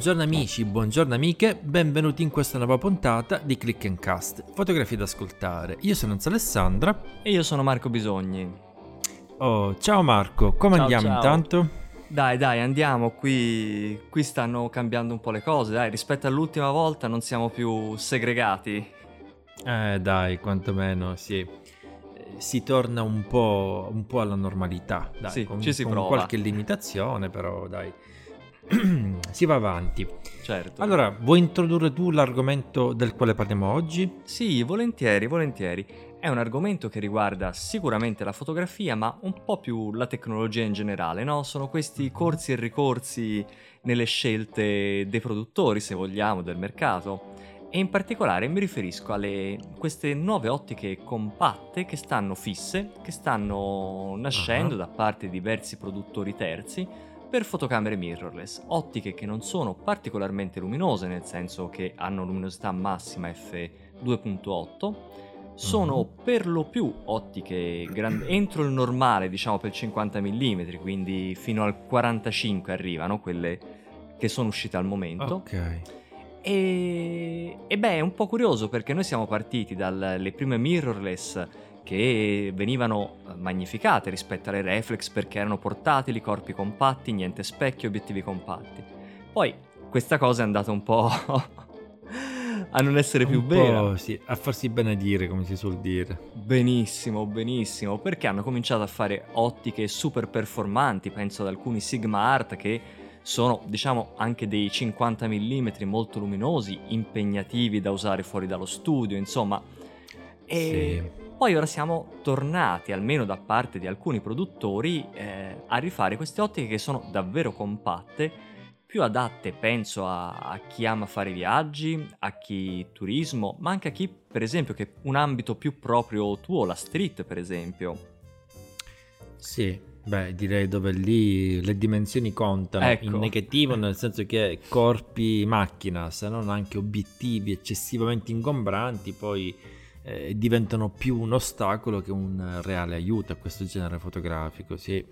Buongiorno amici, buongiorno amiche, benvenuti in questa nuova puntata di Click and Cast, fotografie da ascoltare. Io sono Enzo Alessandra e io sono Marco Bisogni. Oh, ciao Marco, come ciao, andiamo ciao. intanto? Dai, dai, andiamo, qui, qui stanno cambiando un po' le cose, dai, rispetto all'ultima volta non siamo più segregati. Eh, dai, quantomeno, sì si torna un po', un po', alla normalità, dai, sì, con, ci si con prova. qualche limitazione, però dai, si va avanti. Certo. Allora, vuoi introdurre tu l'argomento del quale parliamo oggi? Sì, volentieri, volentieri. È un argomento che riguarda sicuramente la fotografia, ma un po' più la tecnologia in generale, no? Sono questi mhm. corsi e ricorsi nelle scelte dei produttori, se vogliamo, del mercato. E in particolare mi riferisco a queste nuove ottiche compatte che stanno fisse, che stanno nascendo uh-huh. da parte di diversi produttori terzi per fotocamere mirrorless, ottiche che non sono particolarmente luminose, nel senso che hanno luminosità massima f2.8, sono uh-huh. per lo più ottiche gran- entro il normale, diciamo per 50 mm, quindi fino al 45 arrivano quelle che sono uscite al momento. Ok. E, e beh, è un po' curioso perché noi siamo partiti dalle prime mirrorless che venivano magnificate rispetto alle reflex perché erano portatili, corpi compatti, niente specchio, obiettivi compatti. Poi questa cosa è andata un po' a non essere un più vera. Sì, a farsi benedire, come si suol dire. Benissimo, benissimo, perché hanno cominciato a fare ottiche super performanti, penso ad alcuni Sigma Art che sono diciamo anche dei 50 mm molto luminosi, impegnativi da usare fuori dallo studio, insomma. E sì. Poi ora siamo tornati, almeno da parte di alcuni produttori, eh, a rifare queste ottiche che sono davvero compatte, più adatte penso a, a, chi ama fare viaggi, a chi turismo, ma anche a chi per esempio che un ambito più proprio tuo, la street per esempio. Sì, Beh, direi dove lì le dimensioni contano ecco. in negativo, nel senso che corpi macchina, se non anche obiettivi eccessivamente ingombranti, poi eh, diventano più un ostacolo che un reale aiuto a questo genere fotografico, sì.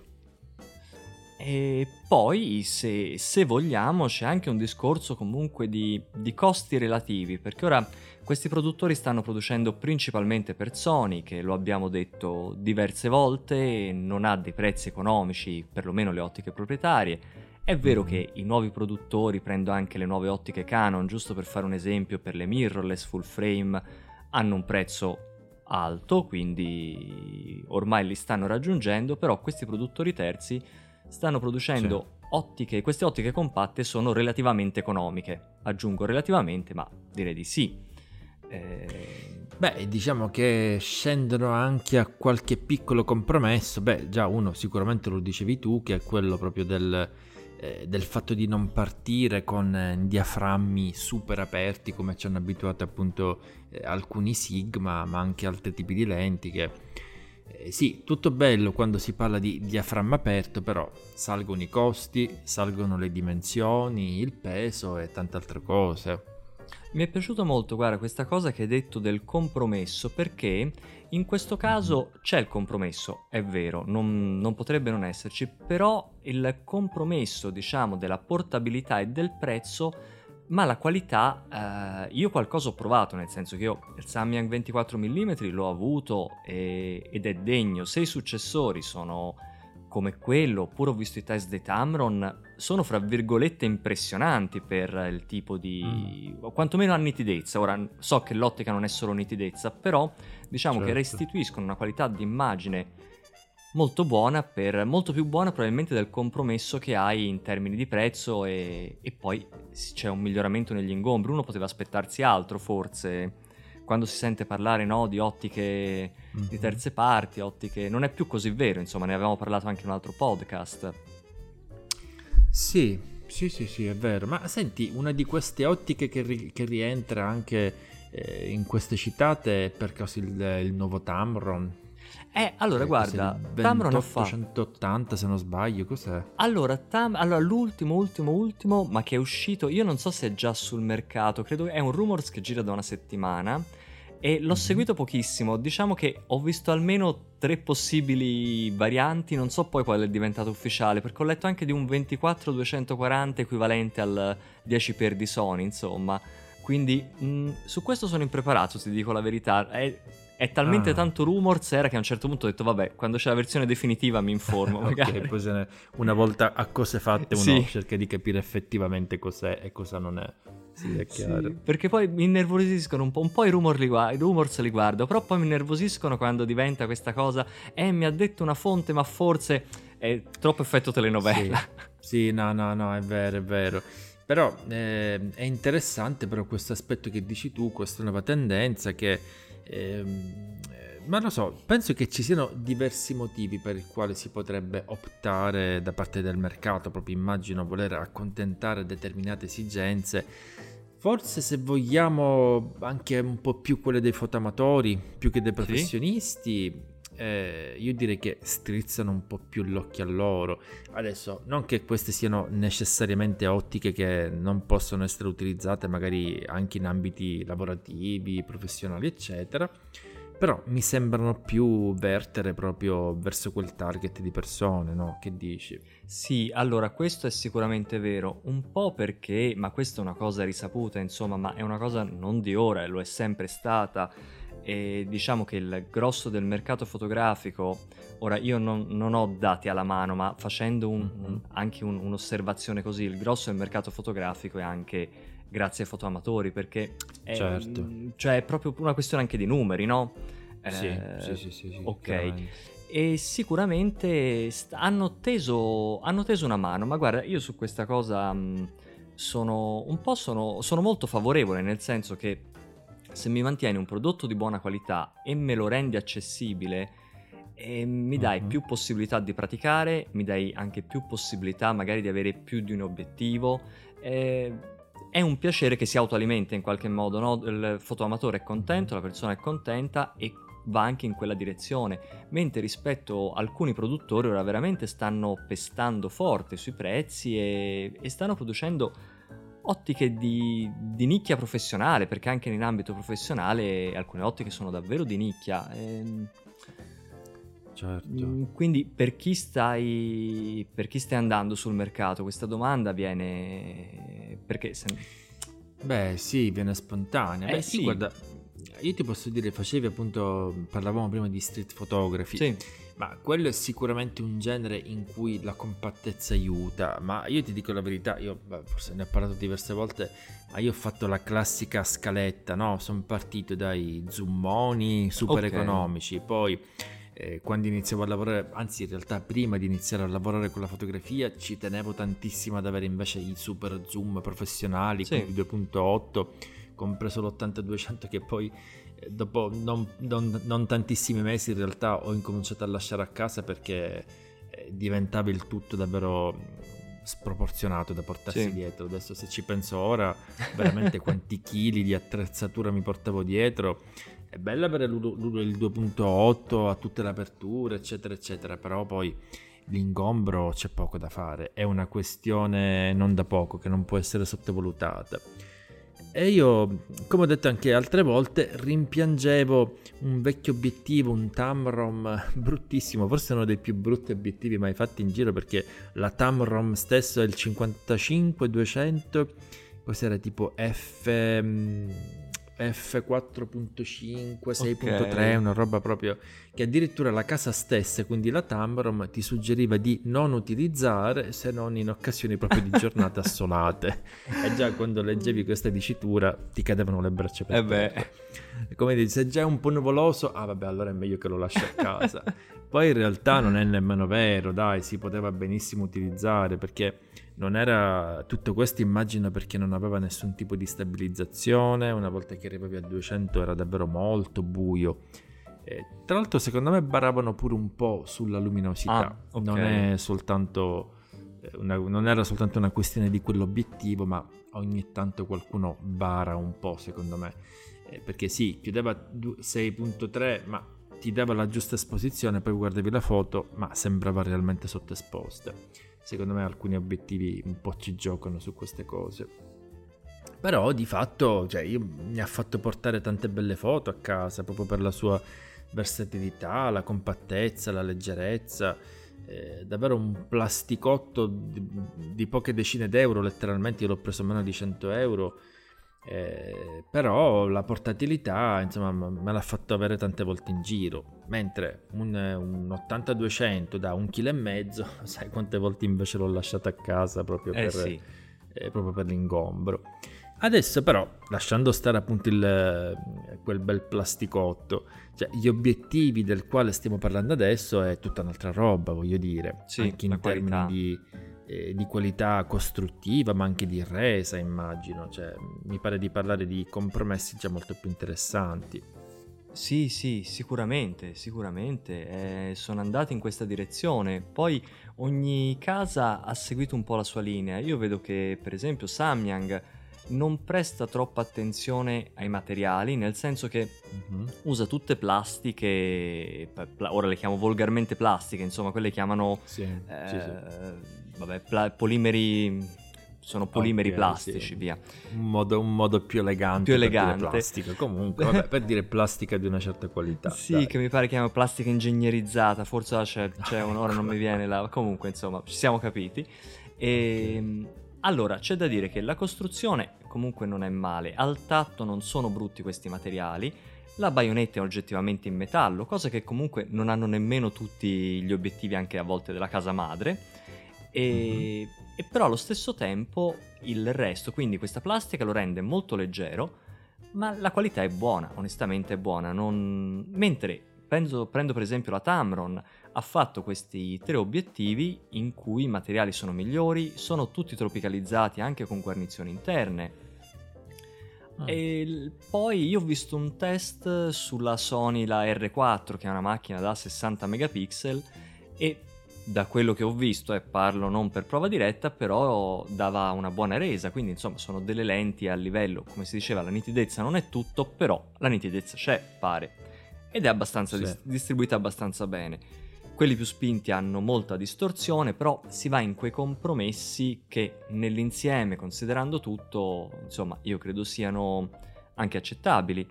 E poi, se, se vogliamo, c'è anche un discorso comunque di, di costi relativi, perché ora questi produttori stanno producendo principalmente per Sony, che lo abbiamo detto diverse volte, non ha dei prezzi economici, perlomeno le ottiche proprietarie. È vero che i nuovi produttori, prendo anche le nuove ottiche Canon, giusto per fare un esempio, per le mirrorless full frame, hanno un prezzo alto, quindi ormai li stanno raggiungendo, però questi produttori terzi stanno producendo sì. ottiche, queste ottiche compatte sono relativamente economiche. Aggiungo relativamente, ma direi di sì. Eh... Beh, diciamo che scendono anche a qualche piccolo compromesso. Beh, già uno sicuramente lo dicevi tu, che è quello proprio del, eh, del fatto di non partire con eh, diaframmi super aperti come ci hanno abituato appunto eh, alcuni Sigma, ma anche altri tipi di lenti che... Sì, tutto bello quando si parla di diaframma aperto, però salgono i costi, salgono le dimensioni, il peso e tante altre cose. Mi è piaciuto molto, guarda, questa cosa che hai detto del compromesso, perché in questo caso c'è il compromesso, è vero, non, non, potrebbe non esserci, però il compromesso, diciamo, della portabilità e del prezzo, ma la qualità, eh, io qualcosa ho provato, nel senso che io il Samyang 24 mm l'ho avuto e, ed è degno, se i successori sono come quello, oppure ho visto i test dei Tamron, sono fra virgolette impressionanti per il tipo di... Mm. quantomeno a nitidezza. Ora so che l'ottica non è solo nitidezza, però diciamo certo. che restituiscono una qualità di immagine molto buona, per, molto più buona probabilmente del compromesso che hai in termini di prezzo e, e poi c'è un miglioramento negli ingombri. Uno poteva aspettarsi altro forse quando si sente parlare no, di ottiche mm-hmm. di terze parti, ottiche... non è più così vero, insomma, ne avevamo parlato anche in un altro podcast. Sì, sì, sì, sì, è vero. Ma senti, una di queste ottiche che, ri- che rientra anche eh, in queste citate è per caso il, il nuovo Tamron? Eh, allora, eh, guarda, Tamron ha fatto... 180 se non sbaglio, cos'è? Allora, Tam... allora, l'ultimo, ultimo, ultimo, ma che è uscito, io non so se è già sul mercato, credo è un rumors che gira da una settimana, e l'ho seguito pochissimo. Diciamo che ho visto almeno tre possibili varianti, non so poi quale è diventato ufficiale, perché ho letto anche di un 24-240 equivalente al 10x di Sony, insomma. Quindi mh, su questo sono impreparato, ti dico la verità. È, è talmente ah. tanto rumors era che a un certo punto ho detto vabbè, quando c'è la versione definitiva mi informo magari. ok, poi una volta a cose fatte uno sì. cerca di capire effettivamente cos'è e cosa non è. Sì, è chiaro. Sì, perché poi mi innervosiscono un po', un po i, rumor li, i rumors li guardo, però poi mi innervosiscono quando diventa questa cosa, eh mi ha detto una fonte ma forse è troppo effetto telenovela. Sì, sì no, no, no, è vero, è vero. Però eh, è interessante però questo aspetto che dici tu, questa nuova tendenza che Ehm, ma lo so, penso che ci siano diversi motivi per i quali si potrebbe optare da parte del mercato, proprio immagino voler accontentare determinate esigenze. Forse se vogliamo anche un po' più quelle dei fotamatori, più che dei professionisti, sì. eh, io direi che strizzano un po' più l'occhio a loro. Adesso, non che queste siano necessariamente ottiche che non possono essere utilizzate magari anche in ambiti lavorativi, professionali, eccetera però mi sembrano più vertere proprio verso quel target di persone, no? Che dici? Sì, allora questo è sicuramente vero, un po' perché, ma questa è una cosa risaputa, insomma, ma è una cosa non di ora, lo è sempre stata, e diciamo che il grosso del mercato fotografico, ora io non, non ho dati alla mano, ma facendo un, mm-hmm. un, anche un, un'osservazione così, il grosso del mercato fotografico è anche grazie ai fotoamatori, perché è, certo. cioè è proprio una questione anche di numeri, no? Sì, eh, sì, sì, sì, sì, Ok. E sicuramente st- hanno, teso, hanno teso una mano, ma guarda, io su questa cosa mh, sono un po' sono, sono molto favorevole, nel senso che se mi mantieni un prodotto di buona qualità e me lo rendi accessibile, e mi dai uh-huh. più possibilità di praticare, mi dai anche più possibilità magari di avere più di un obiettivo. Eh, è un piacere che si autoalimenta in qualche modo, no? il fotoamatore è contento, la persona è contenta e va anche in quella direzione, mentre rispetto a alcuni produttori ora veramente stanno pestando forte sui prezzi e, e stanno producendo ottiche di, di, nicchia professionale, perché anche in ambito professionale alcune ottiche sono davvero di nicchia. E, ehm, certo. Mm, quindi per chi, stai, per chi stai andando sul mercato, questa domanda viene... perché... Se... Beh sì, viene spontanea. Eh, Beh sì, guarda, io ti posso dire, facevi appunto, parlavamo prima di street photography. Sì. Ma quello è sicuramente un genere in cui la compattezza aiuta, ma io ti dico la verità, io beh, forse ne ho parlato diverse volte, ma io ho fatto la classica scaletta, no? Sono partito dai zoomoni super okay. economici, poi eh, quando iniziavo a lavorare, anzi in realtà prima di iniziare a lavorare con la fotografia ci tenevo tantissimo ad avere invece i super zoom professionali sì. con il 2.8 compreso l'8200 che poi eh, dopo non, non, non, tantissimi mesi in realtà ho incominciato a lasciare a casa perché eh, diventava il tutto davvero mm, sproporzionato da portarsi sì. dietro. Adesso se ci penso ora, veramente quanti chili di attrezzatura mi portavo dietro. È bello avere il 2.8 a tutte le aperture, eccetera, eccetera, però poi l'ingombro c'è poco da fare. È una questione non da poco che non può essere sottovalutata. E io, come ho detto anche altre volte, rimpiangevo un vecchio obiettivo, un Tamron bruttissimo, forse uno dei più brutti obiettivi mai fatti in giro perché la Tamron stesso è il 55-200, cos'era tipo F... F4.5, 6.3, okay. una roba proprio che addirittura la casa stessa, quindi la Tamron, ti suggeriva di non utilizzare se non in occasioni proprio di giornate assolate. e già quando leggevi questa dicitura ti cadevano le braccia per eh. Come dici, se già è un po' nuvoloso, ah vabbè, allora è meglio che lo lasci a casa. Poi in realtà non è nemmeno vero, dai, si poteva benissimo utilizzare perché non era tutto questo immagino perché non aveva nessun tipo di stabilizzazione, una volta che arrivavi a 200 era davvero molto buio. E, tra l'altro secondo me baravano pure un po' sulla luminosità, ah, okay. non, è soltanto, eh, una, non era soltanto una questione di quell'obiettivo, ma ogni tanto qualcuno bara un po' secondo me. Eh, perché sì, chiudeva 6.3 ma ti dava la giusta esposizione, poi guardavi la foto ma sembrava realmente sottoesposta secondo me alcuni obiettivi un po' ci giocano su queste cose. Però di fatto, cioè, io, mi ha fatto portare tante belle foto a casa proprio per la sua versatilità, la compattezza, la leggerezza. Eh, davvero un plasticotto di, di poche decine d'euro, letteralmente io l'ho preso meno di 100 euro eh, però la portatilità insomma me l'ha fatto avere tante volte in giro mentre un, un 80-200 da un chilo e mezzo sai quante volte invece l'ho lasciato a casa proprio, eh per, sì. eh, proprio per l'ingombro adesso però lasciando stare appunto il, quel bel plasticotto cioè gli obiettivi del quale stiamo parlando adesso è tutta un'altra roba voglio dire sì, anche in termini qualità. di eh, di qualità costruttiva, ma anche di resa, immagino. Cioè, mi pare di parlare di compromessi già molto più interessanti. Sì, sì, sicuramente, sicuramente. Eh, sono andati in questa direzione. Poi ogni casa ha seguito un po' la sua linea. Io vedo che, per esempio, Samyang non presta troppa attenzione ai materiali, nel senso che Mhm. usa tutte plastiche, pla- ora le chiamo volgarmente plastiche, insomma, quelle chiamano Sì, eh, sì, sì. Vabbè, pla- polimeri sono polimeri Ok, plastici, sì. via. Un modo, un modo più elegante, Più per elegante. dire plastica. Comunque, vabbè, per dire plastica di una certa qualità. Sì, dai. che mi pare chiama plastica ingegnerizzata, forse c'è, c'è un'ora, non mi viene la... Comunque, insomma, ci siamo capiti. E, allora, c'è da dire che la costruzione comunque non è male, al tatto non sono brutti questi materiali, la baionetta è oggettivamente in metallo, cosa che comunque non hanno nemmeno tutti gli obiettivi anche a volte della casa madre. E, e però allo stesso tempo il resto, quindi questa plastica lo rende molto leggero, ma la qualità è buona, onestamente è buona. Non... Mentre prendo, prendo per esempio la Tamron, ha fatto questi tre obiettivi in cui i materiali sono migliori, sono tutti tropicalizzati anche con guarnizioni interne. Ah. E poi io ho visto un test sulla Sony la R4, che è una macchina da 60 megapixel, e da quello che ho visto, e parlo non per prova diretta, però dava una buona resa, quindi insomma sono delle lenti a livello, come si diceva, la nitidezza non è tutto, però la nitidezza c'è, pare, ed è abbastanza Sì. dis- distribuita abbastanza bene. Quelli più spinti hanno molta distorsione, però si va in quei compromessi che nell'insieme, considerando tutto, insomma, io credo siano anche accettabili.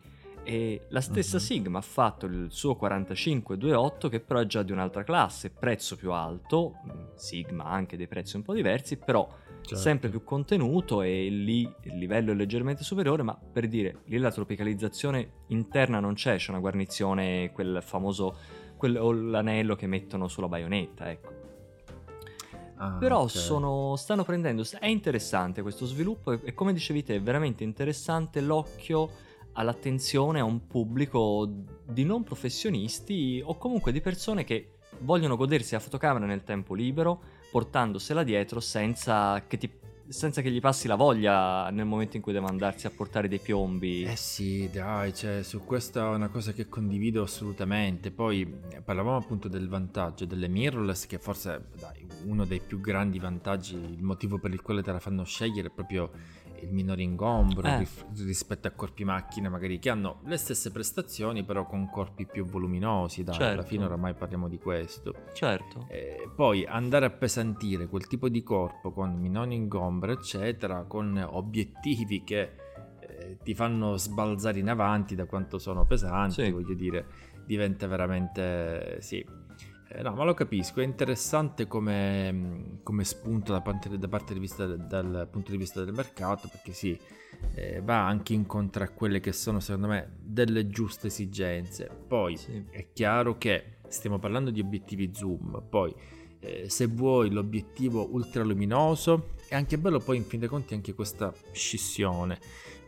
E la stessa Mhm. Sigma ha fatto il suo 4528 che però è già di un'altra classe, prezzo più alto, Sigma ha anche dei prezzi un po' diversi, però Certo. sempre più contenuto e lì il livello è leggermente superiore, ma per dire, lì la tropicalizzazione interna non c'è, c'è una guarnizione, quel famoso, quel, l'anello che mettono sulla baionetta, ecco. Ah, Però ok. sono, stanno prendendo, è interessante questo sviluppo e, e come dicevi te è veramente interessante l'occhio all'attenzione a un pubblico di non professionisti o comunque di persone che vogliono godersi la fotocamera nel tempo libero portandosela dietro senza che, ti- senza che gli passi la voglia nel momento in cui deve andarsi a portare dei piombi. Eh sì, dai, cioè, su questa è una cosa che condivido assolutamente. Poi eh, parlavamo appunto del vantaggio delle mirrorless, che forse dai, uno dei più grandi vantaggi, il motivo per il quale te la fanno scegliere è proprio il minore ingombro Eh. rispetto a corpi macchine magari che hanno le stesse prestazioni però con corpi più voluminosi, dai, alla Certo. fine oramai parliamo di questo. Certo. Eh, poi andare a pesantire quel tipo di corpo con minore ingombro, eccetera, con obiettivi che eh, ti fanno sbalzare in avanti da quanto sono pesanti, Sì. voglio dire, diventa veramente sì. Eh, no, ma lo capisco, è interessante come, mh, come spunto da parte, da parte di vista, dal punto di vista del mercato, perché sì, eh, va anche incontro a quelle che sono secondo me delle giuste esigenze. Poi Sì. è chiaro che stiamo parlando di obiettivi zoom, poi eh, se vuoi l'obiettivo ultraluminoso è anche bello poi in fin dei conti anche questa scissione.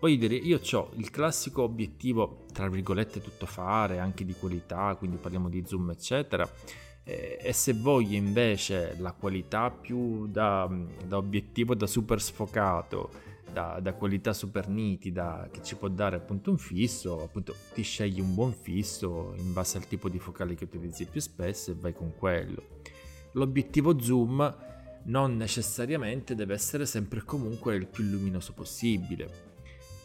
Voglio dire, io ho il classico obiettivo, tra virgolette, tuttofare, anche di qualità, quindi parliamo di zoom, eccetera. E se voglio invece la qualità più da, da obiettivo da super sfocato, da, da qualità super nitida che ci può dare appunto un fisso, appunto ti scegli un buon fisso in base al tipo di focale che utilizzi più spesso e vai con quello. L'obiettivo zoom non necessariamente deve essere sempre e comunque il più luminoso possibile,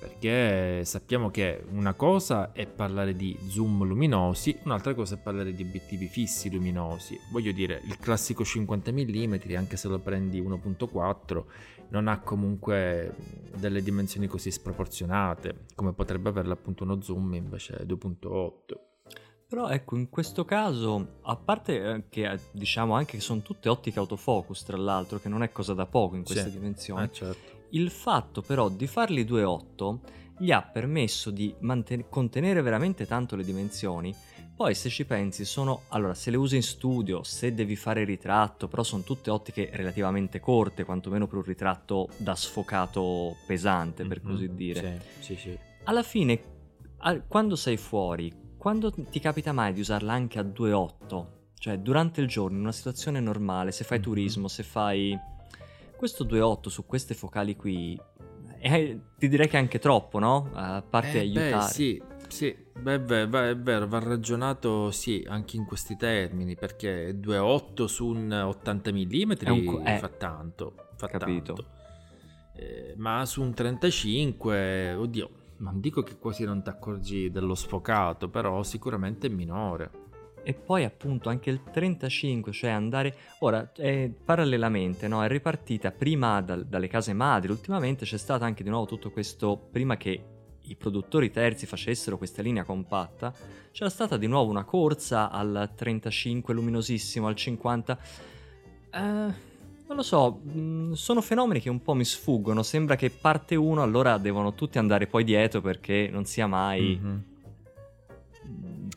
perché sappiamo che una cosa è parlare di zoom luminosi, un'altra cosa è parlare di obiettivi fissi luminosi. Voglio dire, il classico 50 mm, anche se lo prendi 1.4, non ha comunque delle dimensioni così sproporzionate, come potrebbe averla appunto uno zoom invece 2.8. Però ecco, in questo caso, a parte eh, che eh, diciamo anche che sono tutte ottiche autofocus, tra l'altro, che non è cosa da poco in queste Sì. dimensioni, Ah, certo. Il fatto però di farli 2.8 gli ha permesso di manten- contenere veramente tanto le dimensioni. Poi se ci pensi sono, allora se le usi in studio, se devi fare ritratto, però sono tutte ottiche relativamente corte, quantomeno per un ritratto da sfocato pesante, per Mhm. così dire. Sì, sì, sì. Alla fine, a- quando sei fuori, quando ti capita mai di usarla anche a 2.8? Cioè, durante il giorno, in una situazione normale, se fai Mhm. turismo, se fai questo 2.8 su queste focali qui, eh, ti direi che è anche troppo, no? A parte Eh, beh, aiutare. sì, sì, beh, beh, va- è vero, va ragionato sì, anche in questi termini, perché 2.8 su un 80 mm È un eh. fa tanto, fa Capito. tanto. Eh, ma su un 35, oddio, non dico che quasi non ti accorgi dello sfocato, però sicuramente è minore. E poi appunto anche il 35, cioè andare... Ora, eh, parallelamente, no? È ripartita prima dal- dalle case madri, ultimamente c'è stato anche di nuovo tutto questo, prima che i produttori terzi facessero questa linea compatta, c'era stata di nuovo una corsa al 35 luminosissimo, al 50... Eh, non lo so, mh, sono fenomeni che un po' mi sfuggono, sembra che parte uno, allora devono tutti andare poi dietro perché non sia mai... Mhm.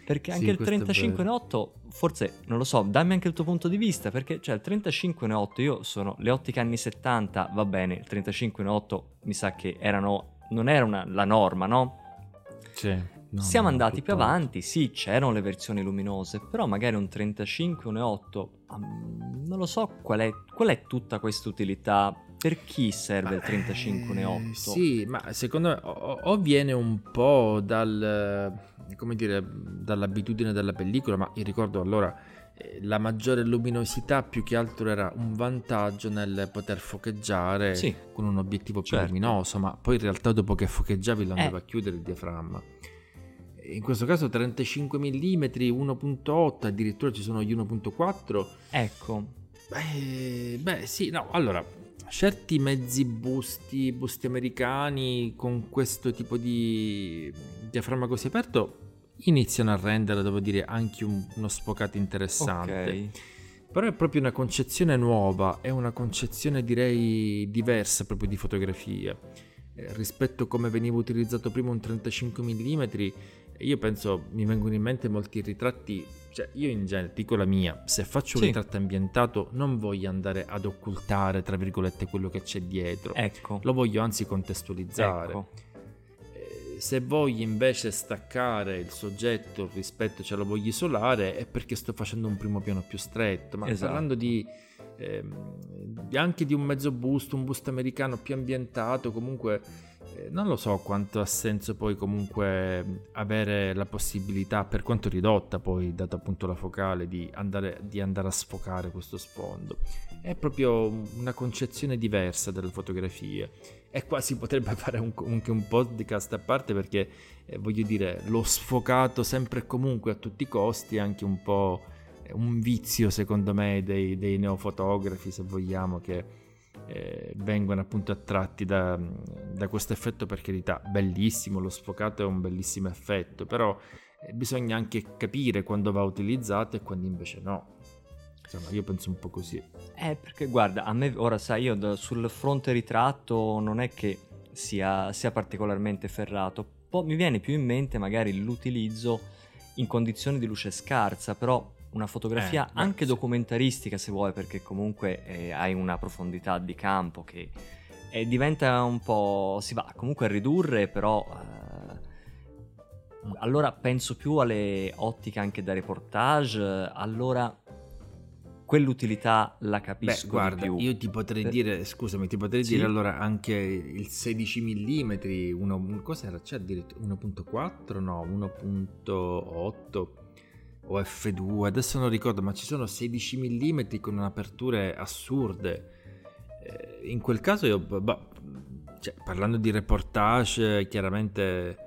Perché Sì, anche il questo è 35 in vero. 8, forse, non lo so, dammi anche il tuo punto di vista, perché cioè il 35 in 8, io sono le ottiche anni 70, va bene, il 35 in 8 mi sa che erano, non era una- la norma, no? Sì, no, Siamo no, andati più avanti, sì, c'erano le versioni luminose, però magari un 35 in 8, mm, non lo so qual è, qual è tutta questa utilità, per chi serve il 35 in Eh, 8? Sì, ma secondo me o, o viene un po' dal, come dire, dall'abitudine della pellicola, ma io ricordo allora eh, la maggiore luminosità più che altro era un vantaggio nel poter focheggiare Sì. con un obiettivo più Certo. luminoso, ma poi in realtà dopo che focheggiavi lo Eh. andava a chiudere il diaframma. In questo caso 35 mm, 1.8, addirittura ci sono gli 1.4. Ecco, Beh, beh, sì, no, allora, certi mezzi busti, busti americani con questo tipo di diaframma così aperto iniziano a rendere, devo dire, anche un- uno sfocato interessante. ok. Però è proprio una concezione nuova, è una concezione direi diversa proprio di fotografia. Eh, rispetto a come veniva utilizzato prima un 35 mm, io penso mi vengono in mente molti ritratti, cioè io in genere dico la mia, se faccio un Sì. ritratto ambientato non voglio andare ad occultare, tra virgolette, quello che c'è dietro, Ecco, lo voglio anzi contestualizzare. ecco. Eh, Se voglio invece staccare il soggetto rispetto, ce lo voglio isolare, è perché sto facendo un primo piano più stretto. Ma Esatto. parlando di, di- anche di un mezzo busto, un busto americano più ambientato, comunque eh, non lo so quanto ha senso poi comunque avere la possibilità, per quanto ridotta poi, data appunto la focale, di andare, di andare a sfocare questo sfondo. È proprio una concezione diversa delle fotografie e qua si potrebbe fare un- anche un podcast a parte perché eh, voglio dire lo sfocato sempre e comunque a tutti i costi anche un po' un vizio secondo me dei, dei neofotografi se vogliamo che eh, vengono appunto attratti da, da questo effetto per carità bellissimo lo sfocato è un bellissimo effetto però eh, bisogna anche capire quando va utilizzato e quando invece no insomma io penso un po' così Eh, perché guarda, a me ora sai, io da- sul fronte ritratto non è che sia, sia particolarmente ferrato. Po- mi viene più in mente magari l'utilizzo in condizioni di luce scarsa, però una fotografia Eh, anche sì. documentaristica se vuoi, perché comunque eh, hai una profondità di campo che eh, diventa un po'... si va comunque a ridurre, però... eh, allora penso più alle ottiche anche da reportage, allora quell'utilità la capisco Beh, guarda, io ti potrei Per- dire, scusami, ti potrei Sì? dire allora anche il 16 mm, uno, un- cos'era? C'è addirittura 1.4? No, 1.8 o F2, adesso non ricordo, ma ci sono 16 mm con aperture assurde. Eh, in quel caso io, bah, cioè, parlando di reportage, chiaramente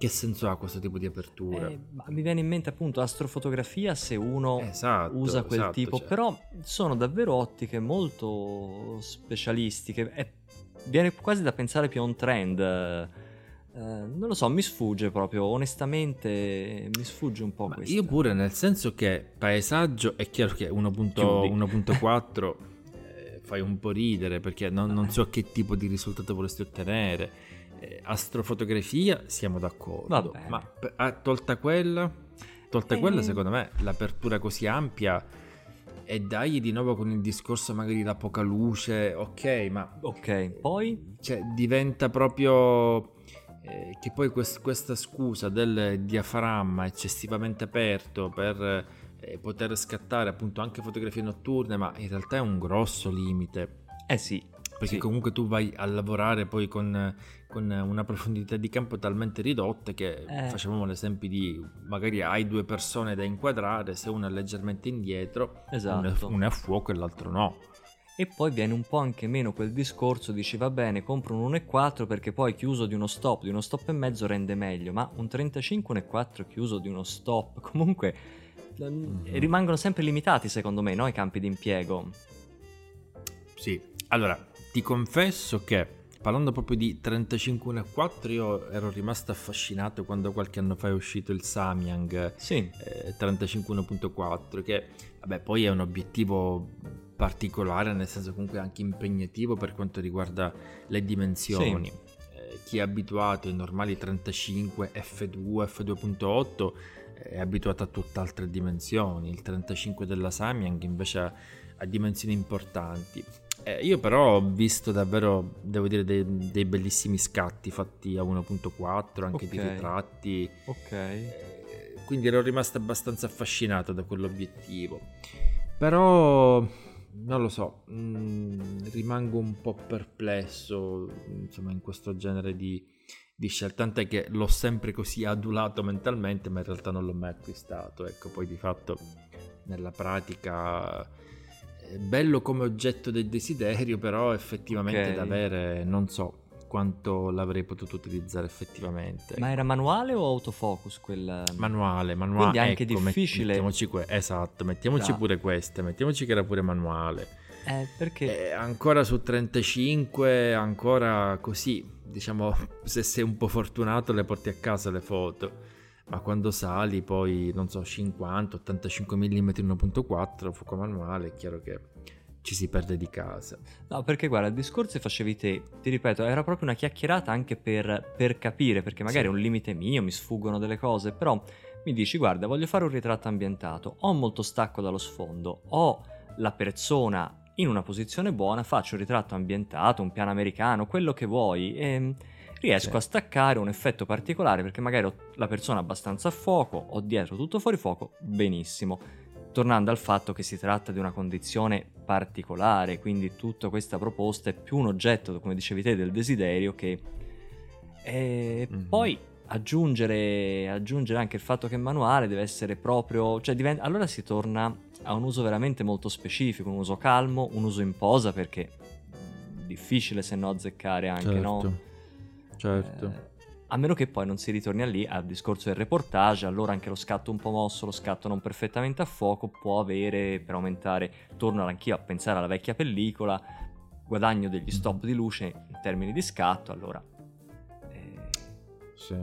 che senso ha questo tipo di apertura? Eh, mi viene in mente appunto astrofotografia se uno esatto, usa quel esatto, tipo, cioè. però sono davvero ottiche molto specialistiche. È, viene quasi da pensare più a un trend. Eh, non lo so, mi sfugge proprio, onestamente mi sfugge un po' Ma questo. Io pure, nel senso che paesaggio è chiaro che 1.4 eh, fai un po' ridere perché non, non so che tipo di risultato vorresti ottenere eh, astrofotografia siamo d'accordo, ma ah, tolta quella, tolta eh. quella secondo me l'apertura così ampia e dai di nuovo con il discorso magari da poca luce, ok, ma... Ok, poi? Cioè diventa proprio... Eh, che poi quest- questa scusa del diaframma eccessivamente aperto per eh, poter scattare appunto anche fotografie notturne, ma in realtà è un grosso limite. Eh sì, perché sì. comunque tu vai a lavorare poi con, con, una profondità di campo talmente ridotta che eh. facevamo l'esempio di magari hai due persone da inquadrare, se una è leggermente indietro, esatto. uno è a fuoco e l'altro no. E poi viene un po' anche meno quel discorso, dici va bene, compro un 1.4 perché poi chiuso di uno stop, di uno stop e mezzo rende meglio, ma un 35 1.4 chiuso di uno stop, comunque mm-hmm. rimangono sempre limitati secondo me no, i campi di impiego. Sì, allora ti confesso che parlando proprio di 35.4 io ero rimasto affascinato quando qualche anno fa è uscito il Samyang sì. eh, 35.1.4 che vabbè poi è un obiettivo particolare nel senso comunque anche impegnativo per quanto riguarda le dimensioni sì. eh, chi è abituato ai normali 35 f2 f2.8 è abituato a tutt'altre dimensioni il 35 della Samyang invece ha dimensioni importanti eh, io però ho visto davvero, devo dire, dei, dei bellissimi scatti fatti a 1.4, anche okay. di ritratti. Ok. Eh, quindi ero rimasto abbastanza affascinato da quell'obiettivo. Però non lo so, mh, mm, rimango un po' perplesso insomma in questo genere di, di scelte, tant'è che l'ho sempre così adulato mentalmente, ma in realtà non l'ho mai acquistato. Ecco, poi di fatto nella pratica bello come oggetto del desiderio, però effettivamente okay. da avere non so quanto l'avrei potuto utilizzare effettivamente. Ma era manuale o autofocus quel... Manuale, manuale. Quindi anche ecco, difficile. Mettiamoci que- esatto, mettiamoci da. pure queste, mettiamoci che era pure manuale. Eh, perché? Eh, ancora su 35, ancora così, diciamo, se sei un po' fortunato le porti a casa le foto ma quando sali poi, non so, 50, 85 mm 1.4, fuoco manuale, è chiaro che ci si perde di casa. No, perché guarda, il discorso che facevi te, ti ripeto, era proprio una chiacchierata anche per, per capire, perché magari sì. è un limite mio, mi sfuggono delle cose, però mi dici, guarda, voglio fare un ritratto ambientato, ho molto stacco dallo sfondo, ho la persona in una posizione buona, faccio un ritratto ambientato, un piano americano, quello che vuoi, e riesco sì. a staccare un effetto particolare perché magari ho la persona abbastanza a fuoco, ho dietro tutto fuori fuoco, benissimo. Tornando al fatto che si tratta di una condizione particolare, quindi tutta questa proposta è più un oggetto, come dicevi te, del desiderio che... E mm-hmm. poi aggiungere, aggiungere, anche il fatto che il manuale deve essere proprio... Cioè diventa, allora si torna a un uso veramente molto specifico, un uso calmo, un uso in posa perché è difficile se no azzeccare anche, certo. no? Certo. Eh, a meno che poi non si ritorni lì al discorso del reportage, allora anche lo scatto un po' mosso, lo scatto non perfettamente a fuoco può avere, per aumentare, torno anch'io a pensare alla vecchia pellicola, guadagno degli stop di luce in termini di scatto, allora... Eh... Sì,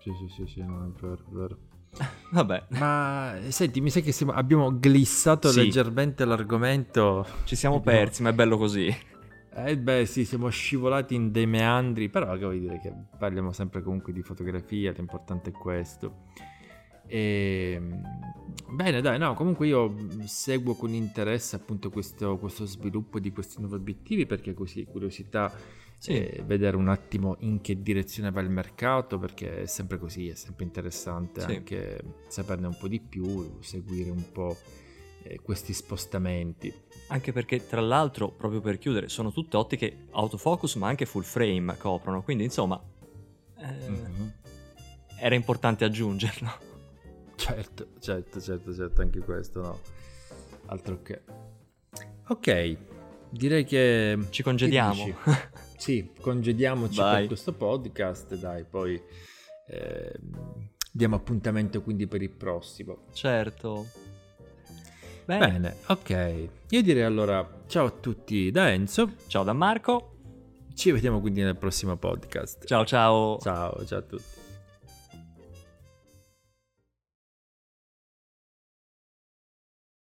sì, sì, sì, sì, no, è vero, è vero. Vabbè. Ma senti, mi sa che siamo, abbiamo glissato sì. leggermente l'argomento. Ci siamo persi, ma è bello così. Eh beh sì, siamo scivolati in dei meandri, però che vuoi dire che parliamo sempre comunque di fotografia, l'importante è questo. E... Ehm, bene, dai, no, comunque io seguo con interesse appunto questo, questo sviluppo di questi nuovi obiettivi perché così curiosità sì. eh, vedere un attimo in che direzione va il mercato perché è sempre così, è sempre interessante sì. anche saperne un po' di più, seguire un po' eh, questi spostamenti. Anche perché tra l'altro, proprio per chiudere, sono tutte ottiche autofocus ma anche full frame coprono, quindi insomma eh, mm-hmm. era importante aggiungerlo. Certo, certo, certo, certo, anche questo no. Altro che... Ok, direi che... Ci congediamo. sì, congediamoci Vai. per questo podcast, dai, poi eh, diamo appuntamento quindi per il prossimo. Certo. Bene. Bene, ok. Io direi allora ciao a tutti da Enzo. Ciao da Marco. Ci vediamo quindi nel prossimo podcast. Ciao ciao. Ciao, ciao a tutti.